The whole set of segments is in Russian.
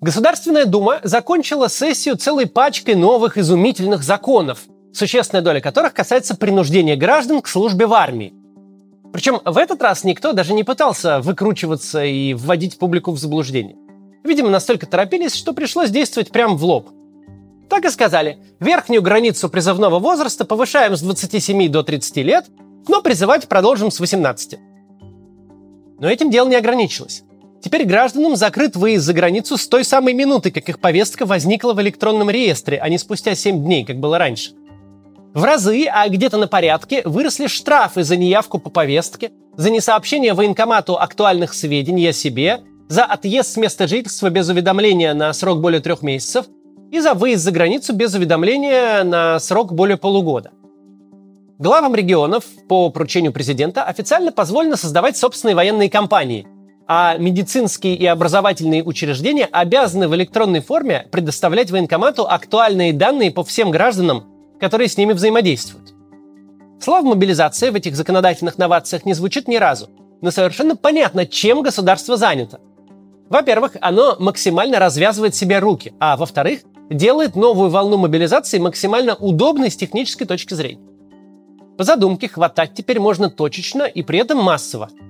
Государственная Дума закончила сессию целой пачкой новых изумительных законов, существенная доля которых касается принуждения граждан к службе в армии. Причем в этот раз никто даже не пытался выкручиваться и вводить публику в заблуждение. Видимо, настолько торопились, что пришлось действовать прямо в лоб. Так и сказали, верхнюю границу призывного возраста повышаем с 27 до 30 лет, но призывать продолжим с 18. Но этим дело не ограничилось. Теперь гражданам закрыт выезд за границу с той самой минуты, как их повестка возникла в электронном реестре, а не спустя 7 дней, как было раньше. В разы, а где-то на порядке, выросли штрафы за неявку по повестке, за несообщение военкомату актуальных сведений о себе, за отъезд с места жительства без уведомления на срок более трех месяцев и за выезд за границу без уведомления на срок более полугода. Главам регионов по поручению президента официально позволено создавать собственные военные компании, а медицинские и образовательные учреждения обязаны в электронной форме предоставлять военкомату актуальные данные по всем гражданам, которые с ними взаимодействуют. Слово «мобилизация» в этих законодательных новациях не звучит ни разу, но совершенно понятно, чем государство занято. Во-первых, оно максимально развязывает себе руки, а во-вторых, делает новую волну мобилизации максимально удобной с технической точки зрения. По задумке, хватать теперь можно точечно и при этом массово –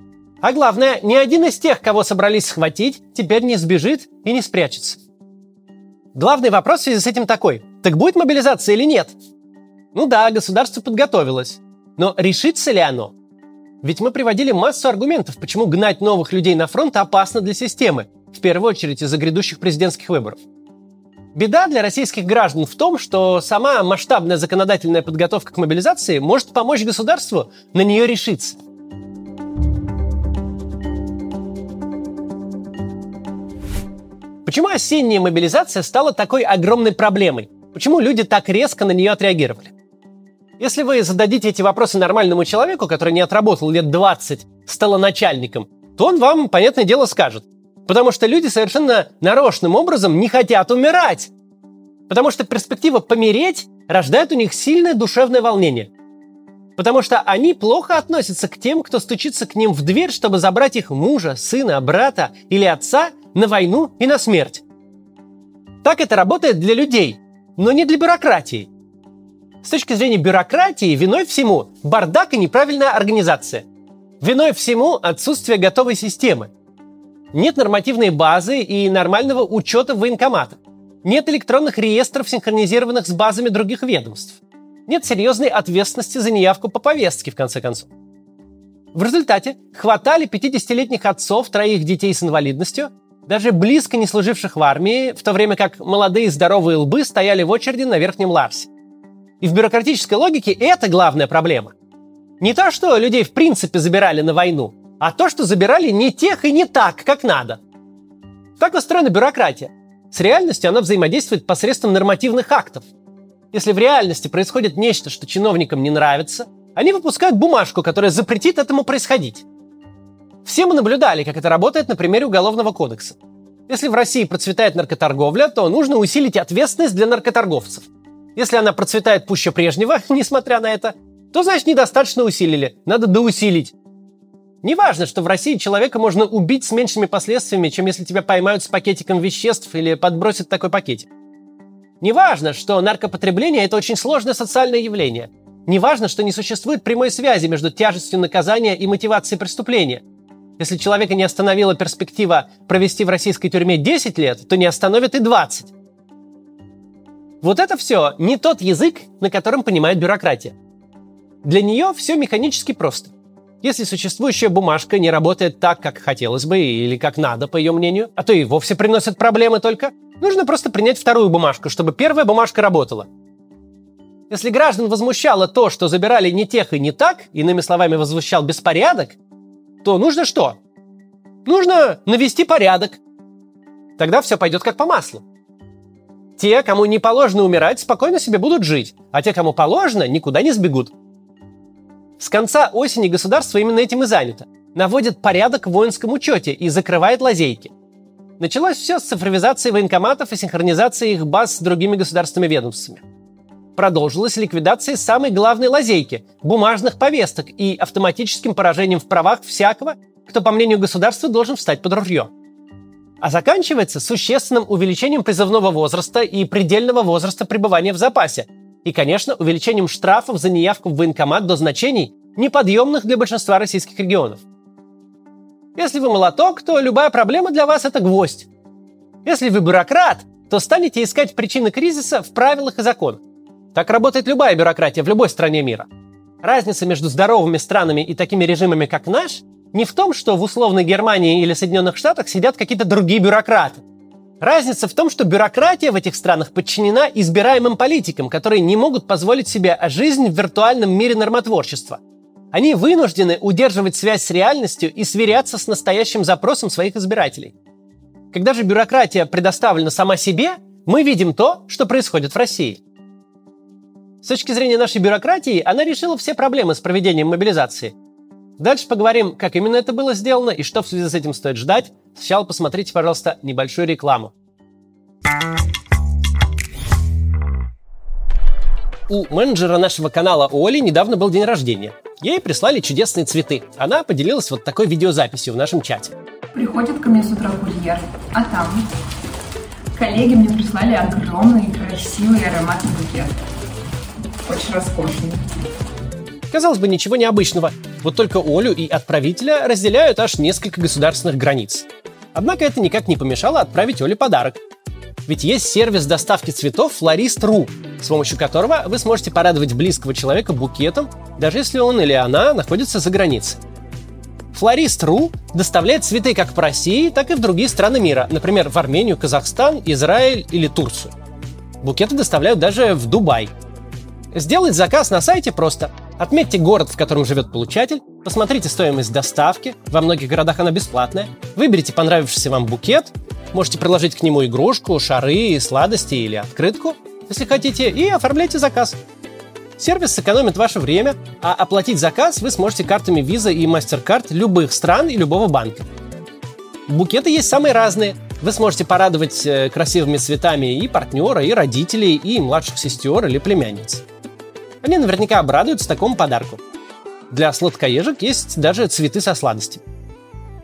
а главное, ни один из тех, кого собрались схватить, теперь не сбежит и не спрячется. Главный вопрос в связи с этим такой. Так будет мобилизация или нет? Ну да, государство подготовилось. Но решится ли оно? Ведь мы приводили массу аргументов, почему гнать новых людей на фронт опасно для системы, в первую очередь из-за грядущих президентских выборов. Беда для российских граждан в том, что сама масштабная законодательная подготовка к мобилизации может помочь государству на нее решиться. Почему осенняя мобилизация стала такой огромной проблемой? Почему люди так резко на нее отреагировали? Если вы зададите эти вопросы нормальному человеку, который не отработал лет 20 стало начальником, то он вам, понятное дело, скажет. Потому что люди совершенно нарочным образом не хотят умирать. Потому что перспектива помереть рождает у них сильное душевное волнение. Потому что они плохо относятся к тем, кто стучится к ним в дверь, чтобы забрать их мужа, сына, брата или отца на войну и на смерть. Так это работает для людей, но не для бюрократии. С точки зрения бюрократии виной всему бардак и неправильная организация. Виной всему отсутствие готовой системы. Нет нормативной базы и нормального учета военкомата. Нет электронных реестров, синхронизированных с базами других ведомств. Нет серьезной ответственности за неявку по повестке, в конце концов. В результате хватали 50-летних отцов троих детей с инвалидностью даже близко не служивших в армии, в то время как молодые здоровые лбы стояли в очереди на Верхнем Ларсе. И в бюрократической логике это главная проблема. Не то, что людей в принципе забирали на войну, а то, что забирали не тех и не так, как надо. Так устроена бюрократия. С реальностью она взаимодействует посредством нормативных актов. Если в реальности происходит нечто, что чиновникам не нравится, они выпускают бумажку, которая запретит этому происходить. Все мы наблюдали, как это работает на примере Уголовного кодекса. Если в России процветает наркоторговля, то нужно усилить ответственность для наркоторговцев. Если она процветает пуще прежнего, несмотря на это, то значит недостаточно усилили, надо доусилить. Неважно, что в России человека можно убить с меньшими последствиями, чем если тебя поймают с пакетиком веществ или подбросят такой пакетик. Неважно, что наркопотребление – это очень сложное социальное явление. Неважно, что не существует прямой связи между тяжестью наказания и мотивацией преступления – если человека не остановила перспектива провести в российской тюрьме 10 лет, то не остановит и 20. Вот это все не тот язык, на котором понимает бюрократия. Для нее все механически просто. Если существующая бумажка не работает так, как хотелось бы или как надо, по ее мнению, а то и вовсе приносит проблемы только, нужно просто принять вторую бумажку, чтобы первая бумажка работала. Если граждан возмущало то, что забирали не тех и не так, иными словами, возмущал беспорядок, то нужно что? Нужно навести порядок. Тогда все пойдет как по маслу. Те, кому не положено умирать, спокойно себе будут жить, а те, кому положено, никуда не сбегут. С конца осени государство именно этим и занято. Наводит порядок в воинском учете и закрывает лазейки. Началось все с цифровизации военкоматов и синхронизации их баз с другими государственными ведомствами продолжилась ликвидация самой главной лазейки – бумажных повесток и автоматическим поражением в правах всякого, кто, по мнению государства, должен встать под ружье. а заканчивается существенным увеличением призывного возраста и предельного возраста пребывания в запасе. И, конечно, увеличением штрафов за неявку в военкомат до значений, неподъемных для большинства российских регионов. Если вы молоток, то любая проблема для вас – это гвоздь. Если вы бюрократ, то станете искать причины кризиса в правилах и законах. Так работает любая бюрократия в любой стране мира. Разница между здоровыми странами и такими режимами, как наш, не в том, что в условной Германии или Соединенных Штатах сидят какие-то другие бюрократы. Разница в том, что бюрократия в этих странах подчинена избираемым политикам, которые не могут позволить себе жизнь в виртуальном мире нормотворчества. Они вынуждены удерживать связь с реальностью и сверяться с настоящим запросом своих избирателей. Когда же бюрократия предоставлена сама себе, мы видим то, что происходит в России. С точки зрения нашей бюрократии, она решила все проблемы с проведением мобилизации – Дальше поговорим, как именно это было сделано и что в связи с этим стоит ждать. Сначала посмотрите, пожалуйста, небольшую рекламу. У менеджера нашего канала Оли недавно был день рождения. Ей прислали чудесные цветы. Она поделилась вот такой видеозаписью в нашем чате. Приходит ко мне с утра курьер, а там коллеги мне прислали огромный, красивый ароматный букет. Очень роскошный. Казалось бы, ничего необычного. Вот только Олю и отправителя разделяют аж несколько государственных границ. Однако это никак не помешало отправить Оле подарок. Ведь есть сервис доставки цветов Florist.ru, с помощью которого вы сможете порадовать близкого человека букетом, даже если он или она находится за границей. Florist.ru доставляет цветы как по России, так и в другие страны мира, например, в Армению, Казахстан, Израиль или Турцию. Букеты доставляют даже в Дубай. Сделать заказ на сайте просто – Отметьте город, в котором живет получатель, посмотрите стоимость доставки, во многих городах она бесплатная, выберите понравившийся вам букет, можете приложить к нему игрушку, шары, сладости или открытку, если хотите, и оформляйте заказ. Сервис сэкономит ваше время, а оплатить заказ вы сможете картами Visa и MasterCard любых стран и любого банка. Букеты есть самые разные. Вы сможете порадовать э, красивыми цветами и партнера, и родителей, и младших сестер или племянниц. Они наверняка обрадуются такому подарку. Для сладкоежек есть даже цветы со сладостями.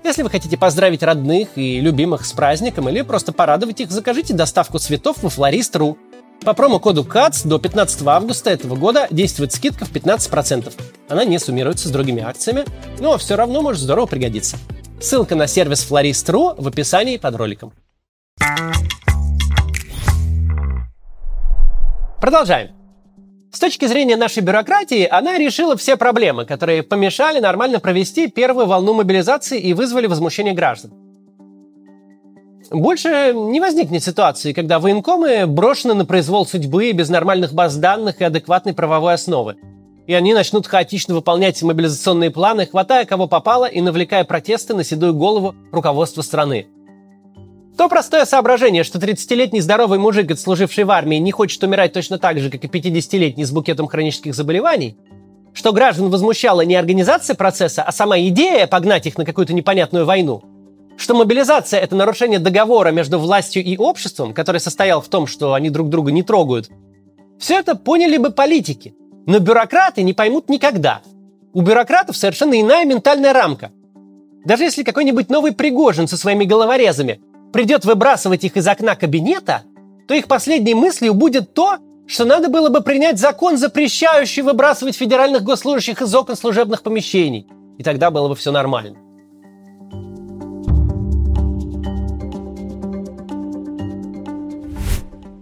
Если вы хотите поздравить родных и любимых с праздником или просто порадовать их, закажите доставку цветов во Florist.ru. По промокоду CATS до 15 августа этого года действует скидка в 15%. Она не суммируется с другими акциями, но все равно может здорово пригодиться. Ссылка на сервис Florist.ru в описании под роликом. Продолжаем. С точки зрения нашей бюрократии, она решила все проблемы, которые помешали нормально провести первую волну мобилизации и вызвали возмущение граждан. Больше не возникнет ситуации, когда военкомы брошены на произвол судьбы без нормальных баз данных и адекватной правовой основы. И они начнут хаотично выполнять мобилизационные планы, хватая кого попало и навлекая протесты на седую голову руководства страны. То простое соображение, что 30-летний здоровый мужик, отслуживший в армии, не хочет умирать точно так же, как и 50-летний с букетом хронических заболеваний, что граждан возмущала не организация процесса, а сама идея погнать их на какую-то непонятную войну, что мобилизация – это нарушение договора между властью и обществом, который состоял в том, что они друг друга не трогают, все это поняли бы политики. Но бюрократы не поймут никогда. У бюрократов совершенно иная ментальная рамка. Даже если какой-нибудь новый Пригожин со своими головорезами придет выбрасывать их из окна кабинета, то их последней мыслью будет то, что надо было бы принять закон, запрещающий выбрасывать федеральных госслужащих из окон служебных помещений. И тогда было бы все нормально.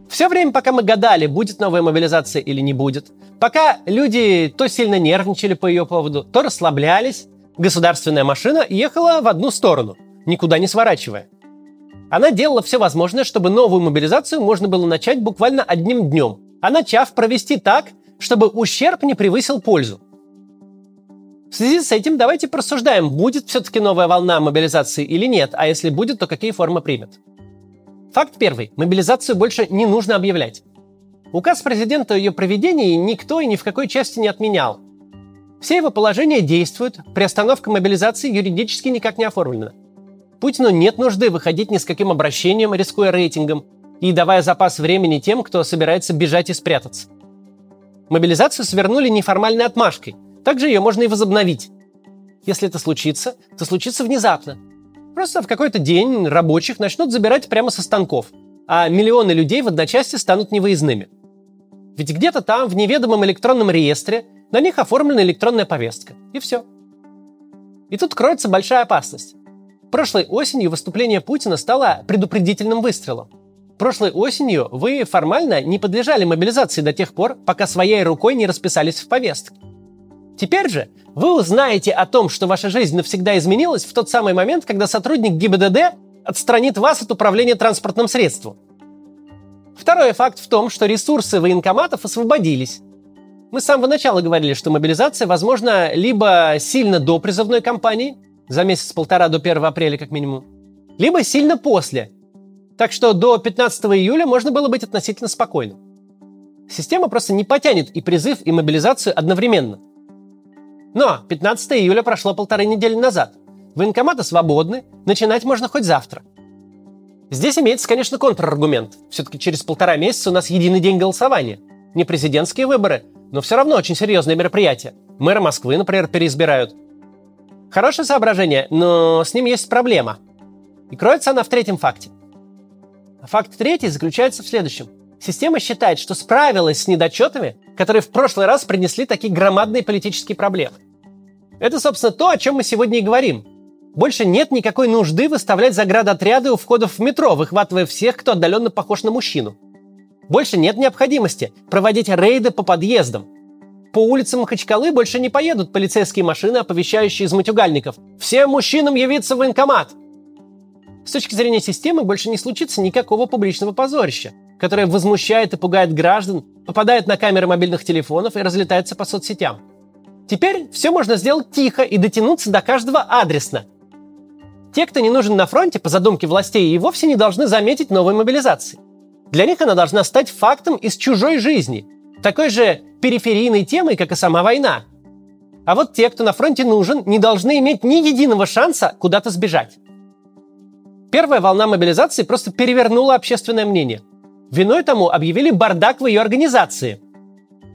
Все время, пока мы гадали, будет новая мобилизация или не будет, пока люди то сильно нервничали по ее поводу, то расслаблялись, государственная машина ехала в одну сторону, никуда не сворачивая. Она делала все возможное, чтобы новую мобилизацию можно было начать буквально одним днем, а начав провести так, чтобы ущерб не превысил пользу. В связи с этим давайте просуждаем, будет все-таки новая волна мобилизации или нет, а если будет, то какие формы примет. Факт первый. Мобилизацию больше не нужно объявлять. Указ президента о ее проведении никто и ни в какой части не отменял. Все его положения действуют, приостановка мобилизации юридически никак не оформлена. Путину нет нужды выходить ни с каким обращением, рискуя рейтингом, и давая запас времени тем, кто собирается бежать и спрятаться. Мобилизацию свернули неформальной отмашкой. Также ее можно и возобновить. Если это случится, то случится внезапно. Просто в какой-то день рабочих начнут забирать прямо со станков, а миллионы людей в одночасье станут невыездными. Ведь где-то там, в неведомом электронном реестре, на них оформлена электронная повестка. И все. И тут кроется большая опасность. Прошлой осенью выступление Путина стало предупредительным выстрелом. Прошлой осенью вы формально не подлежали мобилизации до тех пор, пока своей рукой не расписались в повестке. Теперь же вы узнаете о том, что ваша жизнь навсегда изменилась в тот самый момент, когда сотрудник ГИБДД отстранит вас от управления транспортным средством. Второй факт в том, что ресурсы военкоматов освободились. Мы с самого начала говорили, что мобилизация возможна либо сильно до призывной кампании, за месяц-полтора до 1 апреля как минимум, либо сильно после. Так что до 15 июля можно было быть относительно спокойным. Система просто не потянет и призыв, и мобилизацию одновременно – но 15 июля прошло полторы недели назад. Военкоматы свободны, начинать можно хоть завтра. Здесь имеется, конечно, контраргумент. Все-таки через полтора месяца у нас единый день голосования. Не президентские выборы, но все равно очень серьезное мероприятие. Мэра Москвы, например, переизбирают. Хорошее соображение, но с ним есть проблема. И кроется она в третьем факте. факт третий заключается в следующем. Система считает, что справилась с недочетами, которые в прошлый раз принесли такие громадные политические проблемы. Это, собственно, то, о чем мы сегодня и говорим. Больше нет никакой нужды выставлять заградотряды у входов в метро, выхватывая всех, кто отдаленно похож на мужчину. Больше нет необходимости проводить рейды по подъездам. По улицам Махачкалы больше не поедут полицейские машины, оповещающие из матюгальников «Всем мужчинам явиться в военкомат!» С точки зрения системы больше не случится никакого публичного позорища которая возмущает и пугает граждан, попадает на камеры мобильных телефонов и разлетается по соцсетям. Теперь все можно сделать тихо и дотянуться до каждого адресно. Те, кто не нужен на фронте, по задумке властей, и вовсе не должны заметить новой мобилизации. Для них она должна стать фактом из чужой жизни, такой же периферийной темой, как и сама война. А вот те, кто на фронте нужен, не должны иметь ни единого шанса куда-то сбежать. Первая волна мобилизации просто перевернула общественное мнение – Виной тому объявили бардак в ее организации.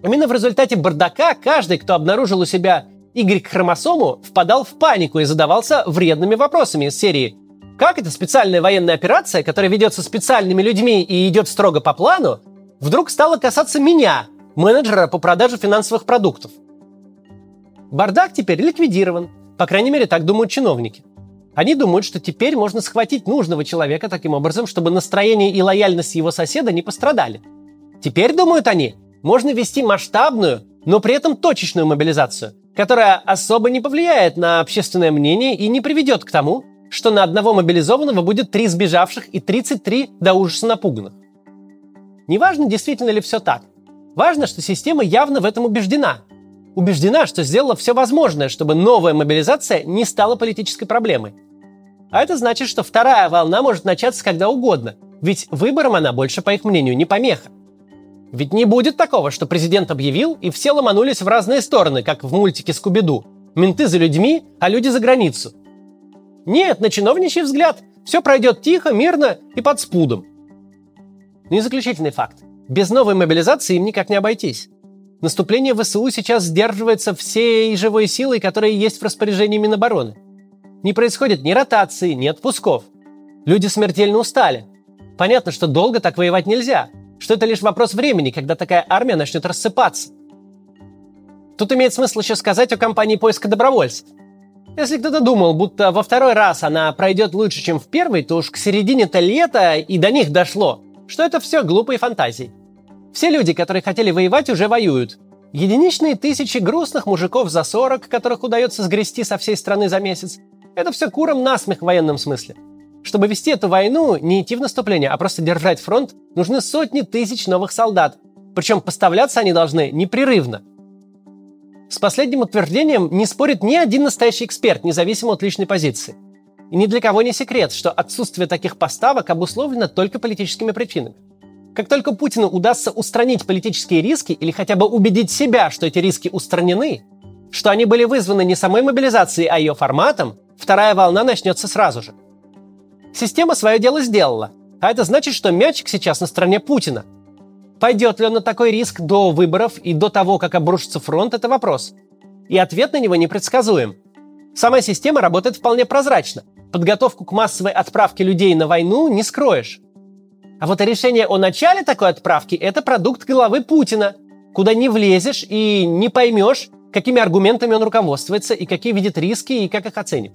Именно в результате бардака каждый, кто обнаружил у себя Y-хромосому, впадал в панику и задавался вредными вопросами из серии «Как эта специальная военная операция, которая ведется специальными людьми и идет строго по плану, вдруг стала касаться меня, менеджера по продаже финансовых продуктов?» Бардак теперь ликвидирован, по крайней мере, так думают чиновники. Они думают, что теперь можно схватить нужного человека таким образом, чтобы настроение и лояльность его соседа не пострадали. Теперь, думают они, можно вести масштабную, но при этом точечную мобилизацию, которая особо не повлияет на общественное мнение и не приведет к тому, что на одного мобилизованного будет три сбежавших и 33 до ужаса напуганных. Неважно, действительно ли все так. Важно, что система явно в этом убеждена. Убеждена, что сделала все возможное, чтобы новая мобилизация не стала политической проблемой. А это значит, что вторая волна может начаться когда угодно, ведь выборам она больше, по их мнению, не помеха. Ведь не будет такого, что президент объявил, и все ломанулись в разные стороны, как в мультике «Скуби-Ду». Менты за людьми, а люди за границу. Нет, на чиновничий взгляд, все пройдет тихо, мирно и под спудом. Ну и заключительный факт. Без новой мобилизации им никак не обойтись. Наступление ВСУ сейчас сдерживается всей живой силой, которая есть в распоряжении Минобороны. Не происходит ни ротации, ни отпусков. Люди смертельно устали. Понятно, что долго так воевать нельзя, что это лишь вопрос времени, когда такая армия начнет рассыпаться. Тут имеет смысл еще сказать о кампании поиска добровольцев. Если кто-то думал, будто во второй раз она пройдет лучше, чем в первый, то уж к середине-то лета и до них дошло, что это все глупые фантазии. Все люди, которые хотели воевать, уже воюют. Единичные тысячи грустных мужиков за 40, которых удается сгрести со всей страны за месяц, это все куром насмех в военном смысле. Чтобы вести эту войну, не идти в наступление, а просто держать фронт, нужны сотни тысяч новых солдат. Причем поставляться они должны непрерывно. С последним утверждением не спорит ни один настоящий эксперт, независимо от личной позиции. И ни для кого не секрет, что отсутствие таких поставок обусловлено только политическими причинами. Как только Путину удастся устранить политические риски или хотя бы убедить себя, что эти риски устранены, что они были вызваны не самой мобилизацией, а ее форматом, вторая волна начнется сразу же. Система свое дело сделала, а это значит, что мячик сейчас на стороне Путина. Пойдет ли он на такой риск до выборов и до того, как обрушится фронт, это вопрос. И ответ на него непредсказуем. Сама система работает вполне прозрачно, подготовку к массовой отправке людей на войну не скроешь. А вот решение о начале такой отправки – это продукт головы Путина, куда не влезешь и не поймешь, какими аргументами он руководствуется и какие видит риски и как их оценит.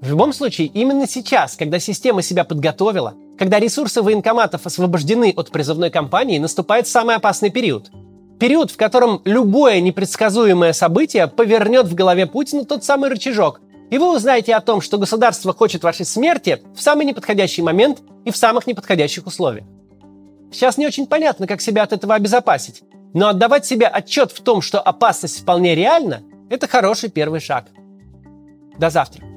В любом случае, именно сейчас, когда система себя подготовила, когда ресурсы военкоматов освобождены от призывной кампании, наступает самый опасный период. Период, в котором любое непредсказуемое событие повернет в голове Путина тот самый рычажок, и вы узнаете о том, что государство хочет вашей смерти в самый неподходящий момент и в самых неподходящих условиях. Сейчас не очень понятно, как себя от этого обезопасить, но отдавать себе отчет в том, что опасность вполне реальна, это хороший первый шаг. До завтра.